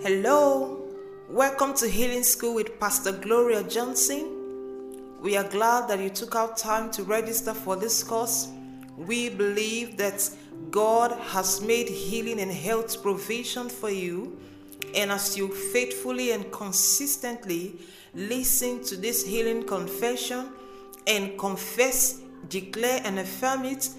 Hello, welcome to Healing School with Pastor Gloria Johnson. We are glad that you took out time to register for this course. We believe that God has made healing and health provision for you, and as you faithfully and consistently listen to this healing confession and confess, declare, and affirm it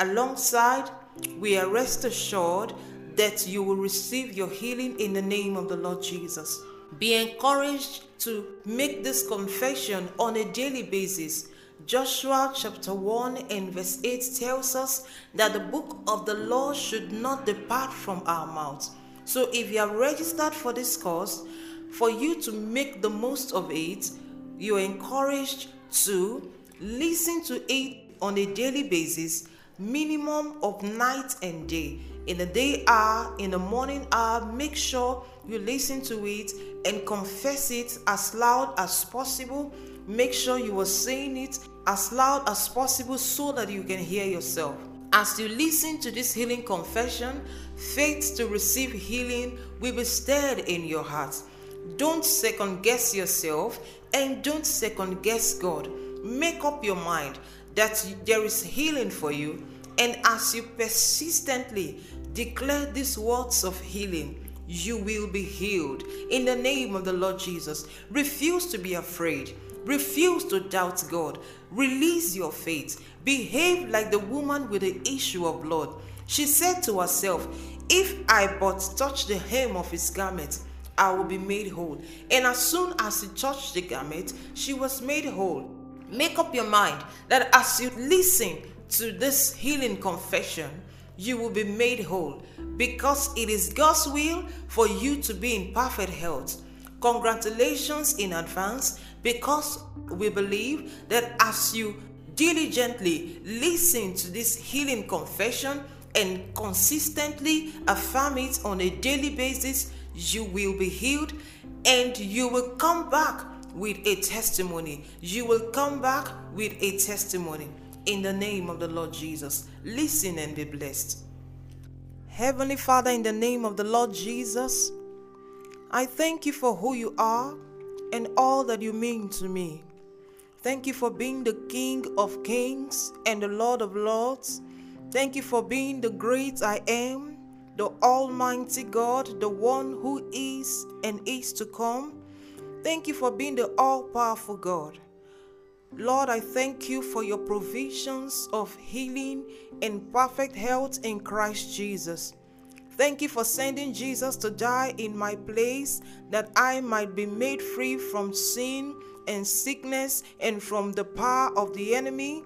alongside, we are rest assured that you will receive your healing in the name of the Lord Jesus. Be encouraged to make this confession on a daily basis. Joshua chapter 1 and verse 8 tells us that the book of the law should not depart from our mouths. So if you are registered for this course, for you to make the most of it, you're encouraged to listen to it on a daily basis, minimum of night and day in the day hour, in the morning hour, make sure you listen to it and confess it as loud as possible. Make sure you are saying it as loud as possible so that you can hear yourself. As you listen to this healing confession, faith to receive healing will be stirred in your heart. Don't second guess yourself and don't second guess God. Make up your mind that there is healing for you, and as you persistently Declare these words of healing. You will be healed in the name of the Lord Jesus. Refuse to be afraid. Refuse to doubt God. Release your faith. Behave like the woman with the issue of blood. She said to herself, If I but touch the hem of his garment, I will be made whole. And as soon as she touched the garment, she was made whole. Make up your mind that as you listen to this healing confession, you will be made whole because it is God's will for you to be in perfect health. Congratulations in advance because we believe that as you diligently listen to this healing confession and consistently affirm it on a daily basis, you will be healed and you will come back with a testimony. You will come back with a testimony in the name of the Lord Jesus. Listen and be blessed. Heavenly Father, in the name of the Lord Jesus, I thank you for who you are and all that you mean to me. Thank you for being the King of kings and the Lord of lords. Thank you for being the great I am, the Almighty God, the one who is and is to come. Thank you for being the all powerful God. Lord, I thank you for your provisions of healing and perfect health in Christ Jesus. Thank you for sending Jesus to die in my place that I might be made free from sin and sickness and from the power of the enemy.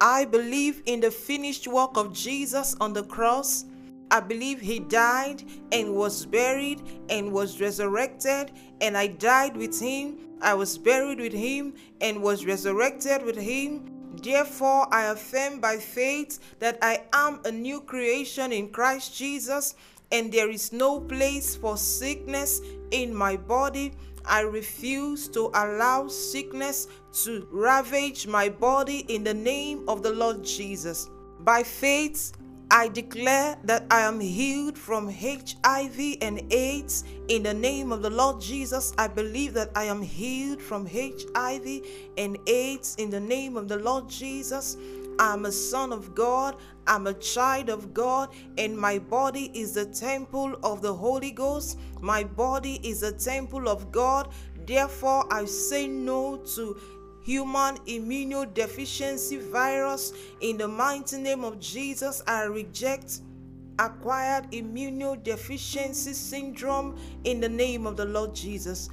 I believe in the finished work of Jesus on the cross. I believe he died and was buried and was resurrected, and I died with him I was buried with him and was resurrected with him. Therefore, I affirm by faith that I am a new creation in Christ Jesus, and there is no place for sickness in my body. I refuse to allow sickness to ravage my body in the name of the Lord Jesus. By faith, I declare that I am healed from HIV and AIDS in the name of the Lord Jesus. I believe that I am healed from HIV and AIDS in the name of the Lord Jesus. I'm a son of God, I'm a child of God, and my body is the temple of the Holy Ghost. My body is a temple of God. Therefore, I say no to human immunodeficiency virus. In the mighty name of Jesus, I reject acquired immunodeficiency syndrome in the name of the Lord Jesus.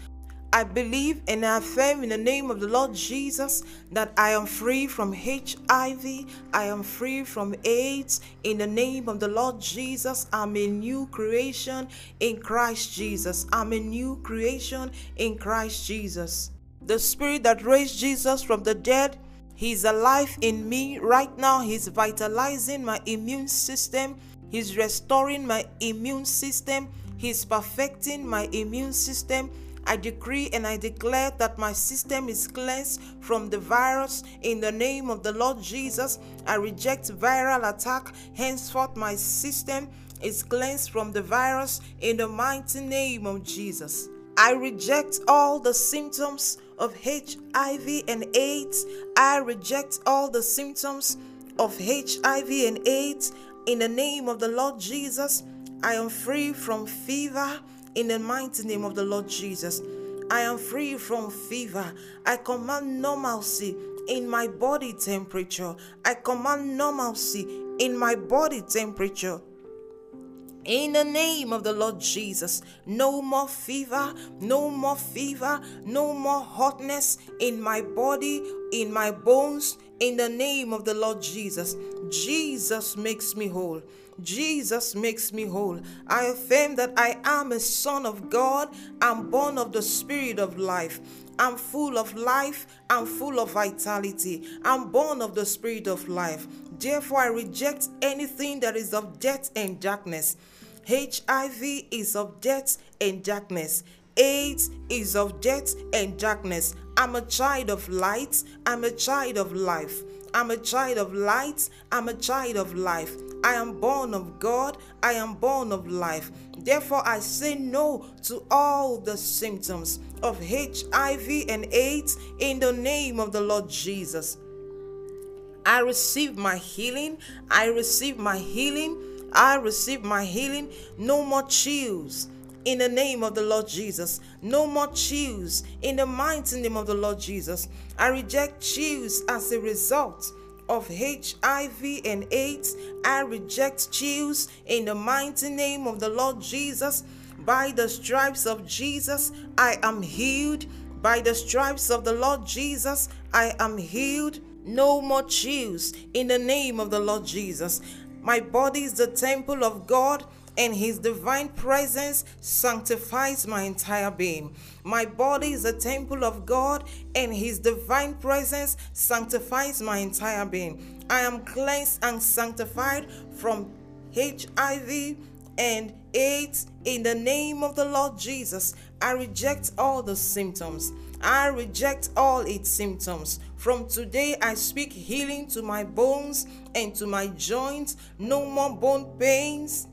I believe and I affirm in the name of the Lord Jesus that I am free from HIV, I am free from AIDS. In the name of the Lord Jesus, I'm a new creation in Christ Jesus. I'm a new creation in Christ Jesus. The spirit that raised Jesus from the dead, He's alive in me right now. He's vitalizing my immune system. He's restoring my immune system. He's perfecting my immune system. I decree and I declare that my system is cleansed from the virus in the name of the Lord Jesus. I reject viral attack. Henceforth, my system is cleansed from the virus in the mighty name of Jesus. I reject all the symptoms of HIV and AIDS. I reject all the symptoms of HIV and AIDS in the name of the Lord Jesus. I am free from fever in the mighty name of the Lord Jesus. I am free from fever. I command normalcy in my body temperature. I command normalcy in my body temperature. In the name of the Lord Jesus, no more fever, no more fever, no more hotness in my body, in my bones. In the name of the Lord Jesus, Jesus makes me whole. Jesus makes me whole. I affirm that I am a son of God. I'm born of the Spirit of life. I'm full of life. I'm full of vitality. I'm born of the Spirit of life. Therefore, I reject anything that is of death and darkness. HIV is of death and darkness. AIDS is of death and darkness. I'm a child of light. I'm a child of life. I'm a child of light. I'm a child of life. I am born of God. I am born of life. Therefore, I say no to all the symptoms of HIV and AIDS in the name of the Lord Jesus. I receive my healing. I receive my healing. I receive my healing. No more chills in the name of the Lord Jesus. No more chills in the mighty name of the Lord Jesus. I reject chills as a result of HIV and AIDS. I reject chills in the mighty name of the Lord Jesus. By the stripes of Jesus, I am healed. By the stripes of the Lord Jesus, I am healed. No more chills in the name of the Lord Jesus. My body is the temple of God and his divine presence sanctifies my entire being. My body is a temple of God, and his divine presence sanctifies my entire being. I am cleansed and sanctified from HIV and AIDS in the name of the Lord Jesus. I reject all the symptoms. I reject all its symptoms. From today, I speak healing to my bones and to my joints. No more bone pains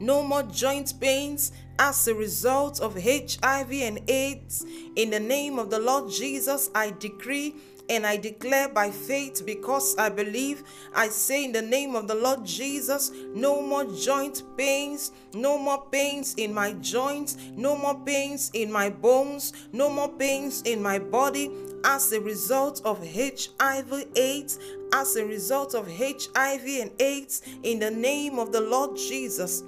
no more joint pains as a result of HIV and AIDS. In the name of the Lord Jesus, I decree and I declare by faith because I believe. I say in the name of the Lord Jesus, no more joint pains, no more pains in my joints, no more pains in my bones, no more pains in my body as a result of HIV AIDS, as a result of HIV and AIDS in the name of the Lord Jesus.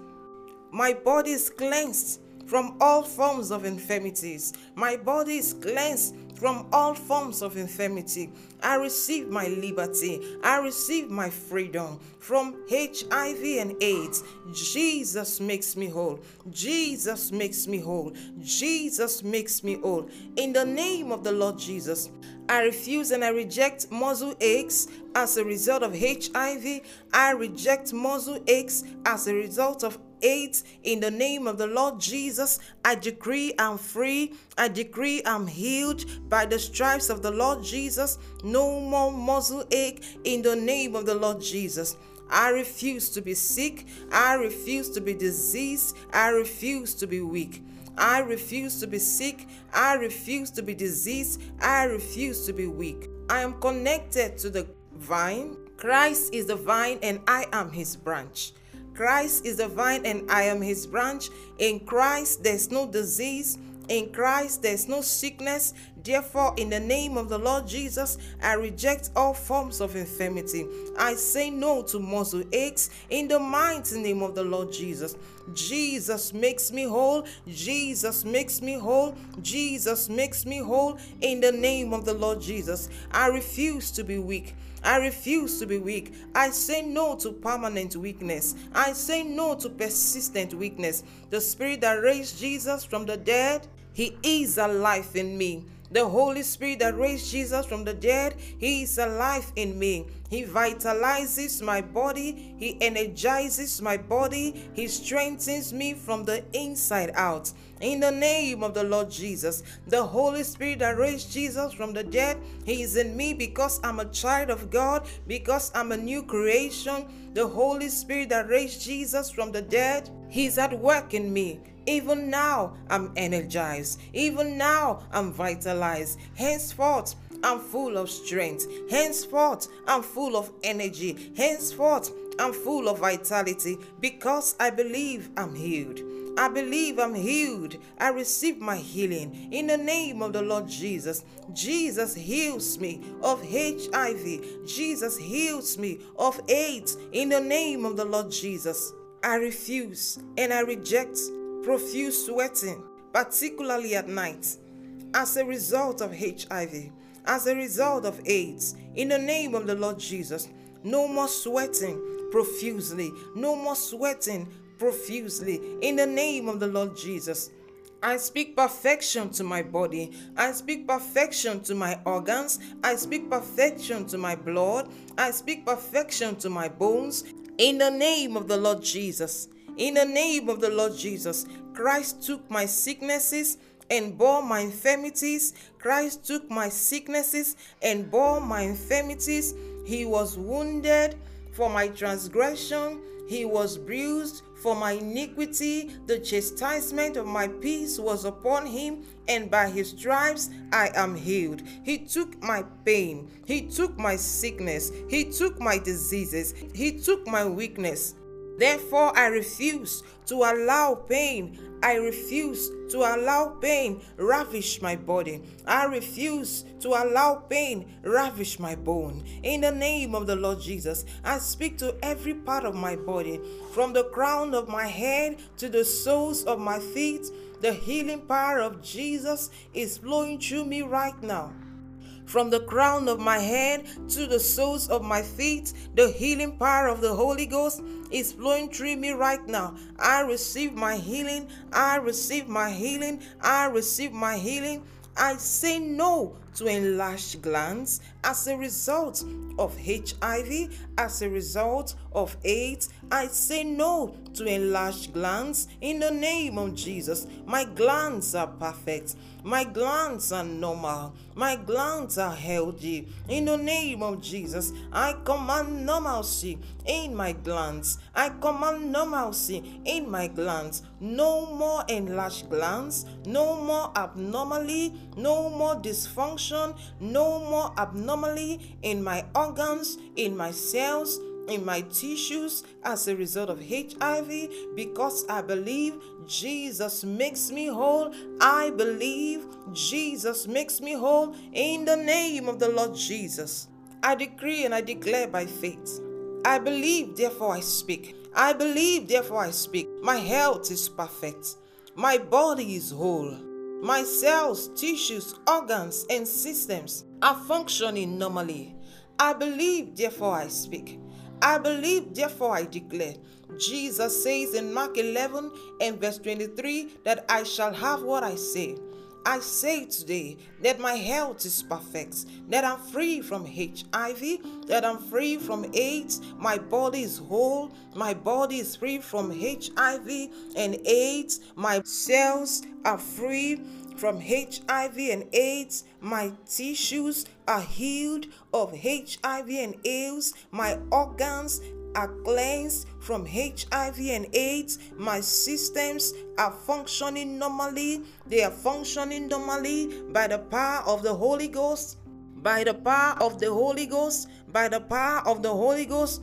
My body is cleansed from all forms of infirmities. My body is cleansed from all forms of infirmity. I receive my liberty. I receive my freedom from HIV and AIDS. Jesus makes me whole. Jesus makes me whole. Jesus makes me whole. In the name of the Lord Jesus, I refuse and I reject muscle aches as a result of HIV. I reject muscle aches as a result of AIDS in the name of the Lord Jesus I decree I'm free. I decree I'm healed by the stripes of the Lord Jesus. No more muscle ache in the name of the Lord Jesus. I refuse to be sick. I refuse to be diseased. I refuse to be weak. I refuse to be sick. I refuse to be diseased. I refuse to be weak. I am connected to the vine. Christ is the vine and I am his branch Christ is the vine and I am his branch. In Christ there's no disease. In Christ there's no sickness. Therefore, in the name of the Lord Jesus, I reject all forms of infirmity. I say no to muscle aches in the mighty name of the Lord Jesus. Jesus makes me whole. Jesus makes me whole. Jesus makes me whole in the name of the Lord Jesus. I refuse to be weak. I refuse to be weak. I say no to permanent weakness. I say no to persistent weakness. The spirit that raised Jesus from the dead, he is alive in me. The Holy Spirit that raised Jesus from the dead, He is alive in me. He vitalizes my body. He energizes my body. He strengthens me from the inside out. In the name of the Lord Jesus, the Holy Spirit that raised Jesus from the dead, He is in me because I'm a child of God, because I'm a new creation. The Holy Spirit that raised Jesus from the dead, He's at work in me. Even now, I'm energized. Even now, I'm vitalized. Henceforth, I'm full of strength. Henceforth, I'm full of energy. Henceforth, I'm full of vitality because I believe I'm healed. I believe I'm healed. I receive my healing in the name of the Lord Jesus. Jesus heals me of HIV. Jesus heals me of AIDS in the name of the Lord Jesus. I refuse and I reject profuse sweating, particularly at night, as a result of HIV, as a result of AIDS. In the name of the Lord Jesus, no more sweating profusely, no more sweating profusely. In the name of the Lord Jesus. I speak perfection to my body. I speak perfection to my organs. I speak perfection to my blood. I speak perfection to my bones. In the name of the Lord Jesus. In the name of the Lord Jesus, Christ took my sicknesses and bore my infirmities. Christ took my sicknesses and bore my infirmities. He was wounded for my transgression, he was bruised for my iniquity. The chastisement of my peace was upon him, and by his stripes I am healed. He took my pain, he took my sickness, he took my diseases, he took my weakness. Therefore, I refuse to allow pain. I refuse to allow pain ravish my body. I refuse to allow pain ravish my bone. In the name of the Lord Jesus, I speak to every part of my body, from the crown of my head to the soles of my feet. The healing power of Jesus is flowing through me right now. From the crown of my head to the soles of my feet, the healing power of the Holy Ghost is flowing through me right now. I receive my healing. I receive my healing. I receive my healing. I say no to enlarged glands as a result of HIV, as a result of AIDS. I say no to enlarged glands in the name of Jesus. My glands are perfect. My glands are normal. My glands are healthy. In the name of Jesus, I command normalcy in my glands. I command normalcy in my glands. No more enlarged glands. No more abnormally. No more dysfunction. No more abnormally in my organs, in my cells, in my tissues as a result of HIV because I believe Jesus makes me whole. I believe Jesus makes me whole in the name of the Lord Jesus. I decree and I declare by faith. I believe, therefore I speak. I believe, therefore I speak. My health is perfect. My body is whole. My cells, tissues, organs, and systems are functioning normally. I believe, therefore I speak. I believe, therefore I declare. Jesus says in Mark 11 and verse 23 that I shall have what I say. I say today that my health is perfect, that I'm free from HIV, that I'm free from AIDS, my body is whole, my body is free from HIV and AIDS, my cells are free from HIV and AIDS. My tissues are healed of HIV and AIDS. My organs are cleansed from HIV and AIDS. My systems are functioning normally. They are functioning normally by the power of the Holy Ghost. By the power of the Holy Ghost, by the power of the Holy Ghost,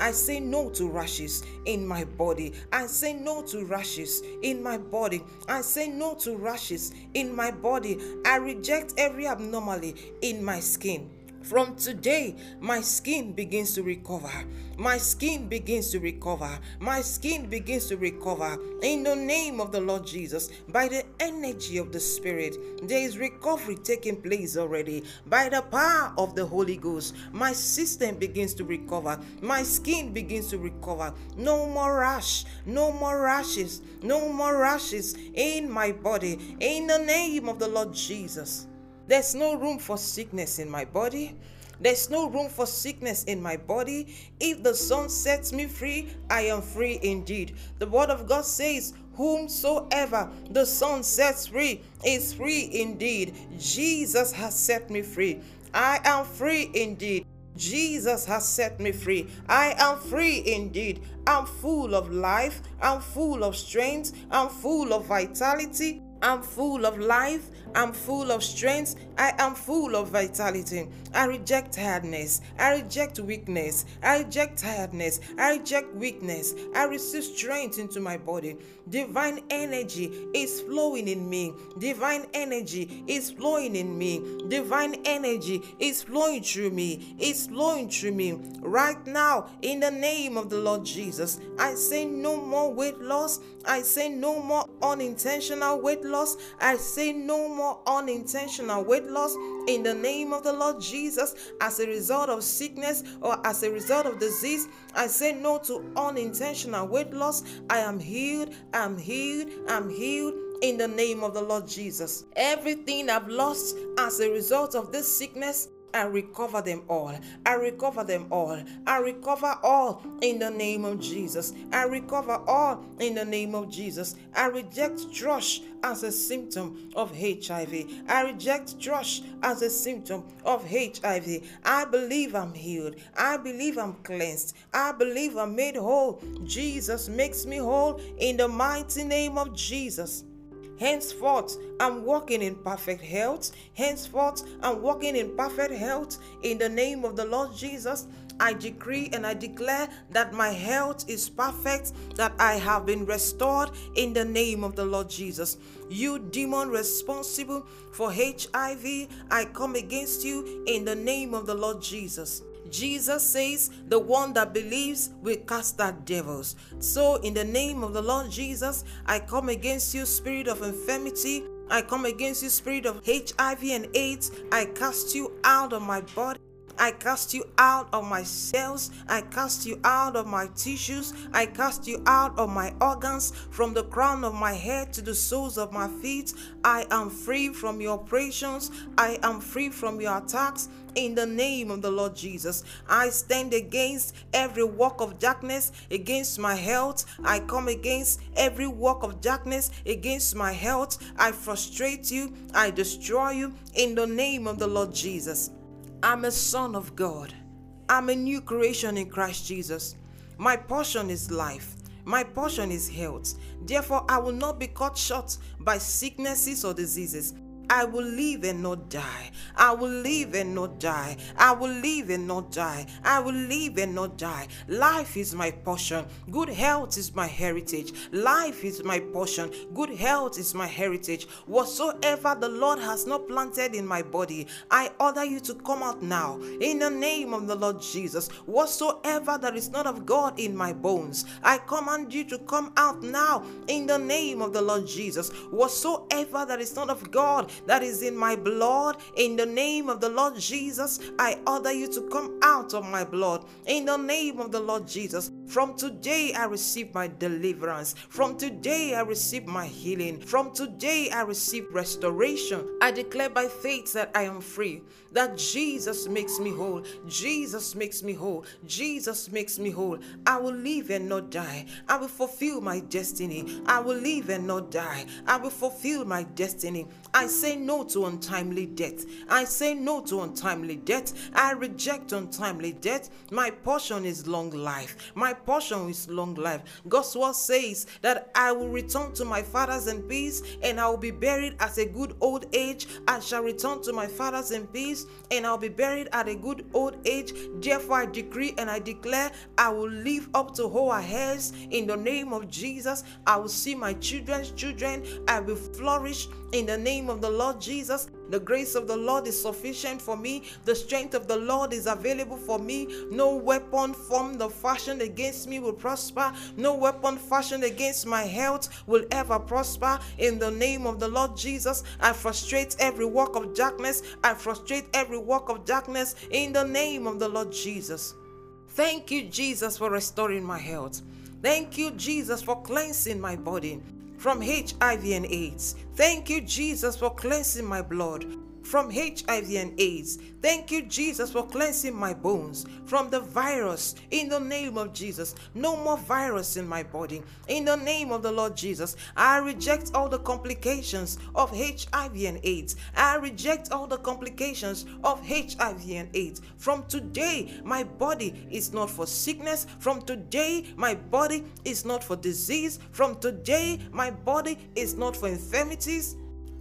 I say no to rashes in my body. I say no to rashes in my body. I say no to rashes in my body. I reject every abnormality in my skin. From today, my skin begins to recover. My skin begins to recover. My skin begins to recover. In the name of the Lord Jesus, by the energy of the Spirit, there is recovery taking place already. By the power of the Holy Ghost, my system begins to recover. My skin begins to recover. No more rash, no more rashes, no more rashes in my body. In the name of the Lord Jesus. There's no room for sickness in my body. There's no room for sickness in my body. If the Son sets me free, I am free indeed. The Word of God says, Whomsoever the Son sets free is free indeed. Jesus has set me free. I am free indeed. Jesus has set me free. I am free indeed. I'm full of life. I'm full of strength. I'm full of vitality. I'm full of life. I'm full of strength. I am full of vitality. I reject tiredness. I reject weakness. I reject tiredness. I reject weakness. I receive strength into my body. Divine energy is flowing in me. Divine energy is flowing in me. Divine energy is flowing through me. It's flowing through me. Right now, in the name of the Lord Jesus, I say no more weight loss. I say no more unintentional weight loss. I say no more unintentional weight loss in the name of the Lord Jesus as a result of sickness or as a result of disease. I say no to unintentional weight loss. I am healed. I'm healed. I'm healed in the name of the Lord Jesus. Everything I've lost as a result of this sickness, I recover them all. I recover them all. I recover all in the name of Jesus. I recover all in the name of Jesus. I reject thrush as a symptom of HIV. I reject thrush as a symptom of HIV. I believe I'm healed. I believe I'm cleansed. I believe I'm made whole. Jesus makes me whole in the mighty name of Jesus. Henceforth, I'm walking in perfect health. Henceforth, I'm walking in perfect health. In the name of the Lord Jesus, I decree and I declare that my health is perfect, that I have been restored in the name of the Lord Jesus. You demon responsible for HIV, I come against you in the name of the Lord Jesus. Jesus says, The one that believes will cast out devils. So, in the name of the Lord Jesus, I come against you, spirit of infirmity. I come against you, spirit of HIV and AIDS. I cast you out of my body. I cast you out of my cells. I cast you out of my tissues. I cast you out of my organs from the crown of my head to the soles of my feet. I am free from your operations. I am free from your attacks. In the name of the Lord Jesus, I stand against every work of darkness against my health. I come against every work of darkness against my health. I frustrate you. I destroy you in the name of the Lord Jesus. I'm a son of God. I'm a new creation in Christ Jesus. My portion is life. My portion is health. Therefore, I will not be cut short by sicknesses or diseases. I will live and not die. I will live and not die. I will live and not die. I will live and not die. Life is my portion. Good health is my heritage. Life is my portion. Good health is my heritage. Whatsoever the Lord has not planted in my body, I order you to come out now in the name of the Lord Jesus. Whatsoever that is not of God in my bones, I command you to come out now in the name of the Lord Jesus. Whatsoever that is not of God that is in my blood. In the name of the Lord Jesus, I order you to come out of my blood. In the name of the Lord Jesus, from today I receive my deliverance. From today I receive my healing. From today I receive restoration. I declare by faith that I am free, that Jesus makes me whole. Jesus makes me whole. Jesus makes me whole. I will live and not die. I will fulfill my destiny. I will live and not die. I will fulfill my destiny. I say no to untimely death. I say no to untimely death. I reject untimely death. My portion is long life. My portion is long life. God's word says that I will return to my fathers in peace and I will be buried at a good old age. I shall return to my fathers in peace and I'll be buried at a good old age. Therefore, I decree and I declare I will live up to whole hairs in the name of Jesus. I will see my children's children. I will flourish in the name of the Lord Jesus. The grace of the Lord is sufficient for me. The strength of the Lord is available for me. No weapon formed or fashioned against me will prosper. No weapon fashioned against my health will ever prosper. In the name of the Lord Jesus, I frustrate every work of darkness. I frustrate every work of darkness in the name of the Lord Jesus. Thank you, Jesus, for restoring my health. Thank you, Jesus, for cleansing my body from HIV and AIDS. Thank you, Jesus, for cleansing my blood. From HIV and AIDS. Thank you, Jesus, for cleansing my bones from the virus in the name of Jesus. No more virus in my body. In the name of the Lord Jesus, I reject all the complications of HIV and AIDS. I reject all the complications of HIV and AIDS. From today, my body is not for sickness. From today, my body is not for disease. From today, my body is not for infirmities.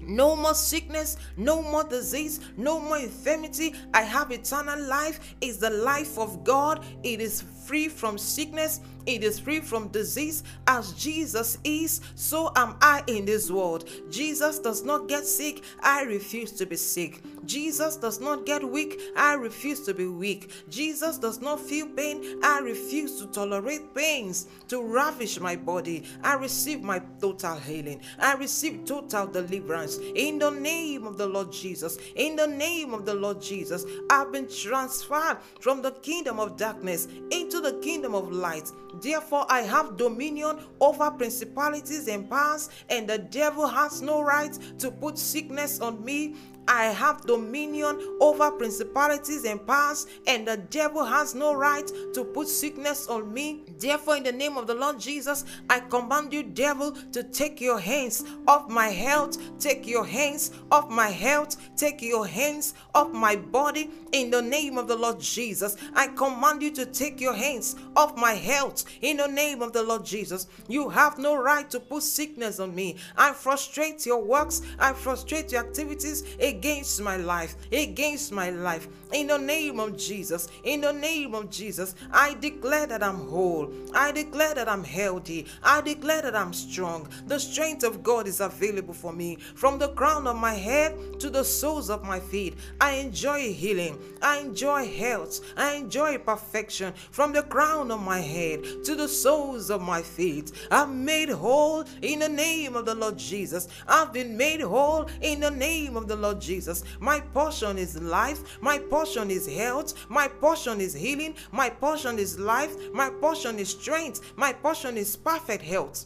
No more sickness, no more disease, no more infirmity. I have eternal life. Is the life of God. It is free from sickness, it is free from disease. As Jesus is, so am I in this world. Jesus does not get sick, I refuse to be sick. Jesus does not get weak, I refuse to be weak. Jesus does not feel pain, I refuse to tolerate pains to ravish my body. I receive my total healing, I receive total deliverance in the name of the Lord Jesus. In the name of the Lord Jesus, I've been transferred from the kingdom of darkness into the kingdom of light. Therefore, I have dominion over principalities and powers, and the devil has no right to put sickness on me I have dominion over principalities and powers, and the devil has no right to put sickness on me. Therefore, in the name of the Lord Jesus, I command you, devil, to take your hands off my health, take your hands off my health, take your hands off my body. In the name of the Lord Jesus, I command you to take your hands off my health. In the name of the Lord Jesus, you have no right to put sickness on me. I frustrate your works, I frustrate your activities against my life, against my life. In the name of Jesus, in the name of Jesus, I declare that I'm whole. I declare that I'm healthy. I declare that I'm strong. The strength of God is available for me from the crown of my head to the soles of my feet. I enjoy healing. I enjoy health. I enjoy perfection from the crown of my head to the soles of my feet. I'm made whole in the name of the Lord Jesus. I've been made whole in the name of the Lord Jesus. My portion is life. My portion is health. My portion is healing. My portion is life. My portion is strength. My portion is perfect health.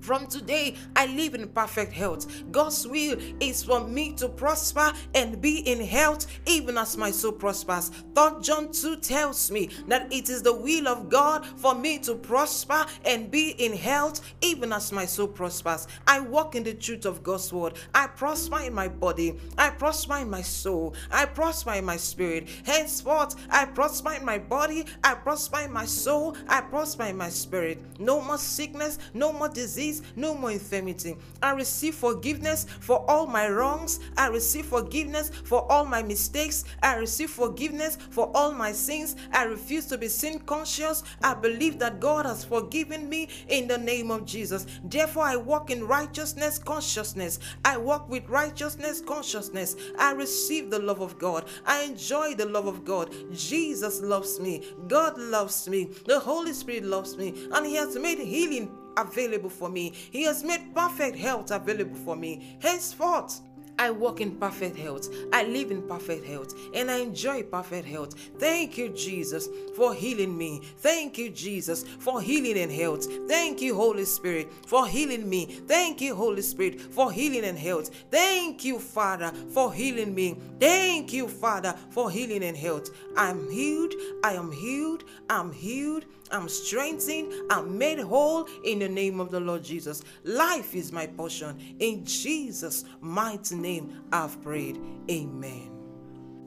From today, I live in perfect health. God's will is for me to prosper and be in health, even as my soul prospers. Third John 2 tells me that it is the will of God for me to prosper and be in health, even as my soul prospers. I walk in the truth of God's word. I prosper in my body. I prosper in my soul. I prosper in my spirit. Henceforth, I prosper in my body. I prosper in my soul. I prosper in my spirit. No more sickness, no more disease no more infirmity. I receive forgiveness for all my wrongs. I receive forgiveness for all my mistakes. I receive forgiveness for all my sins. I refuse to be sin conscious. I believe that God has forgiven me in the name of Jesus. Therefore, I walk in righteousness consciousness. I walk with righteousness consciousness. I receive the love of God. I enjoy the love of God. Jesus loves me. God loves me. The Holy Spirit loves me. And He has made healing available for me. He has made perfect health available for me. Henceforth, I walk in perfect health. I live in perfect health and I enjoy perfect health. Thank you, Jesus, for healing me. Thank you, Jesus, for healing and health. Thank you, Holy Spirit, for healing me. Thank you, Holy Spirit, for healing and health. Thank you, Father, for healing me. Thank you, Father, for healing and health. I'm healed. I am healed. I'm healed. I'm strengthened, I'm made whole in the name of the Lord Jesus. Life is my portion. In Jesus' mighty name, I've prayed. Amen.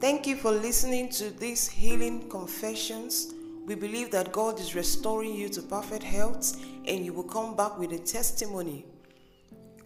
Thank you for listening to these healing confessions. We believe that God is restoring you to perfect health and you will come back with a testimony.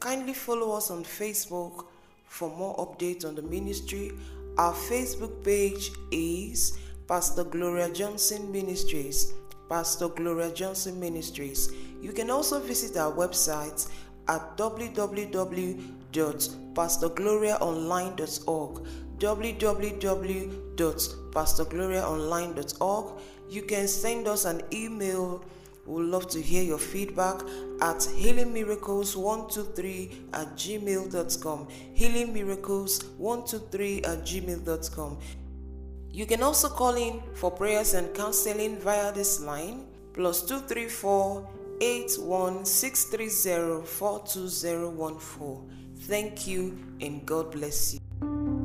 Kindly follow us on Facebook for more updates on the ministry. Our Facebook page is Pastor Gloria Johnson Ministries. Pastor Gloria Johnson Ministries. You can also visit our website at www.pastorgloriaonline.org www.pastorgloriaonline.org You can send us an email. We'd love to hear your feedback at healingmiracles123 at gmail.com. Healingmiracles123 at gmail.com. You can also call in for prayers and counseling via this line plus 234 81630 42014. Thank you and God bless you.